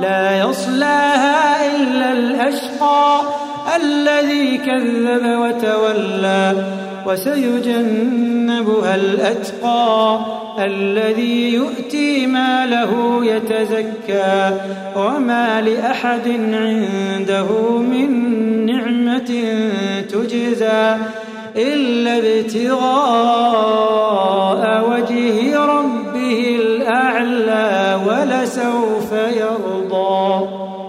لا يصلاها إلا الأشقى الذي كذب وتولى وسيجنبها الأتقى الذي يؤتي ماله يتزكى وما لأحد عنده من نعمة تجزى إلا ابتغاء فسوف يرضى.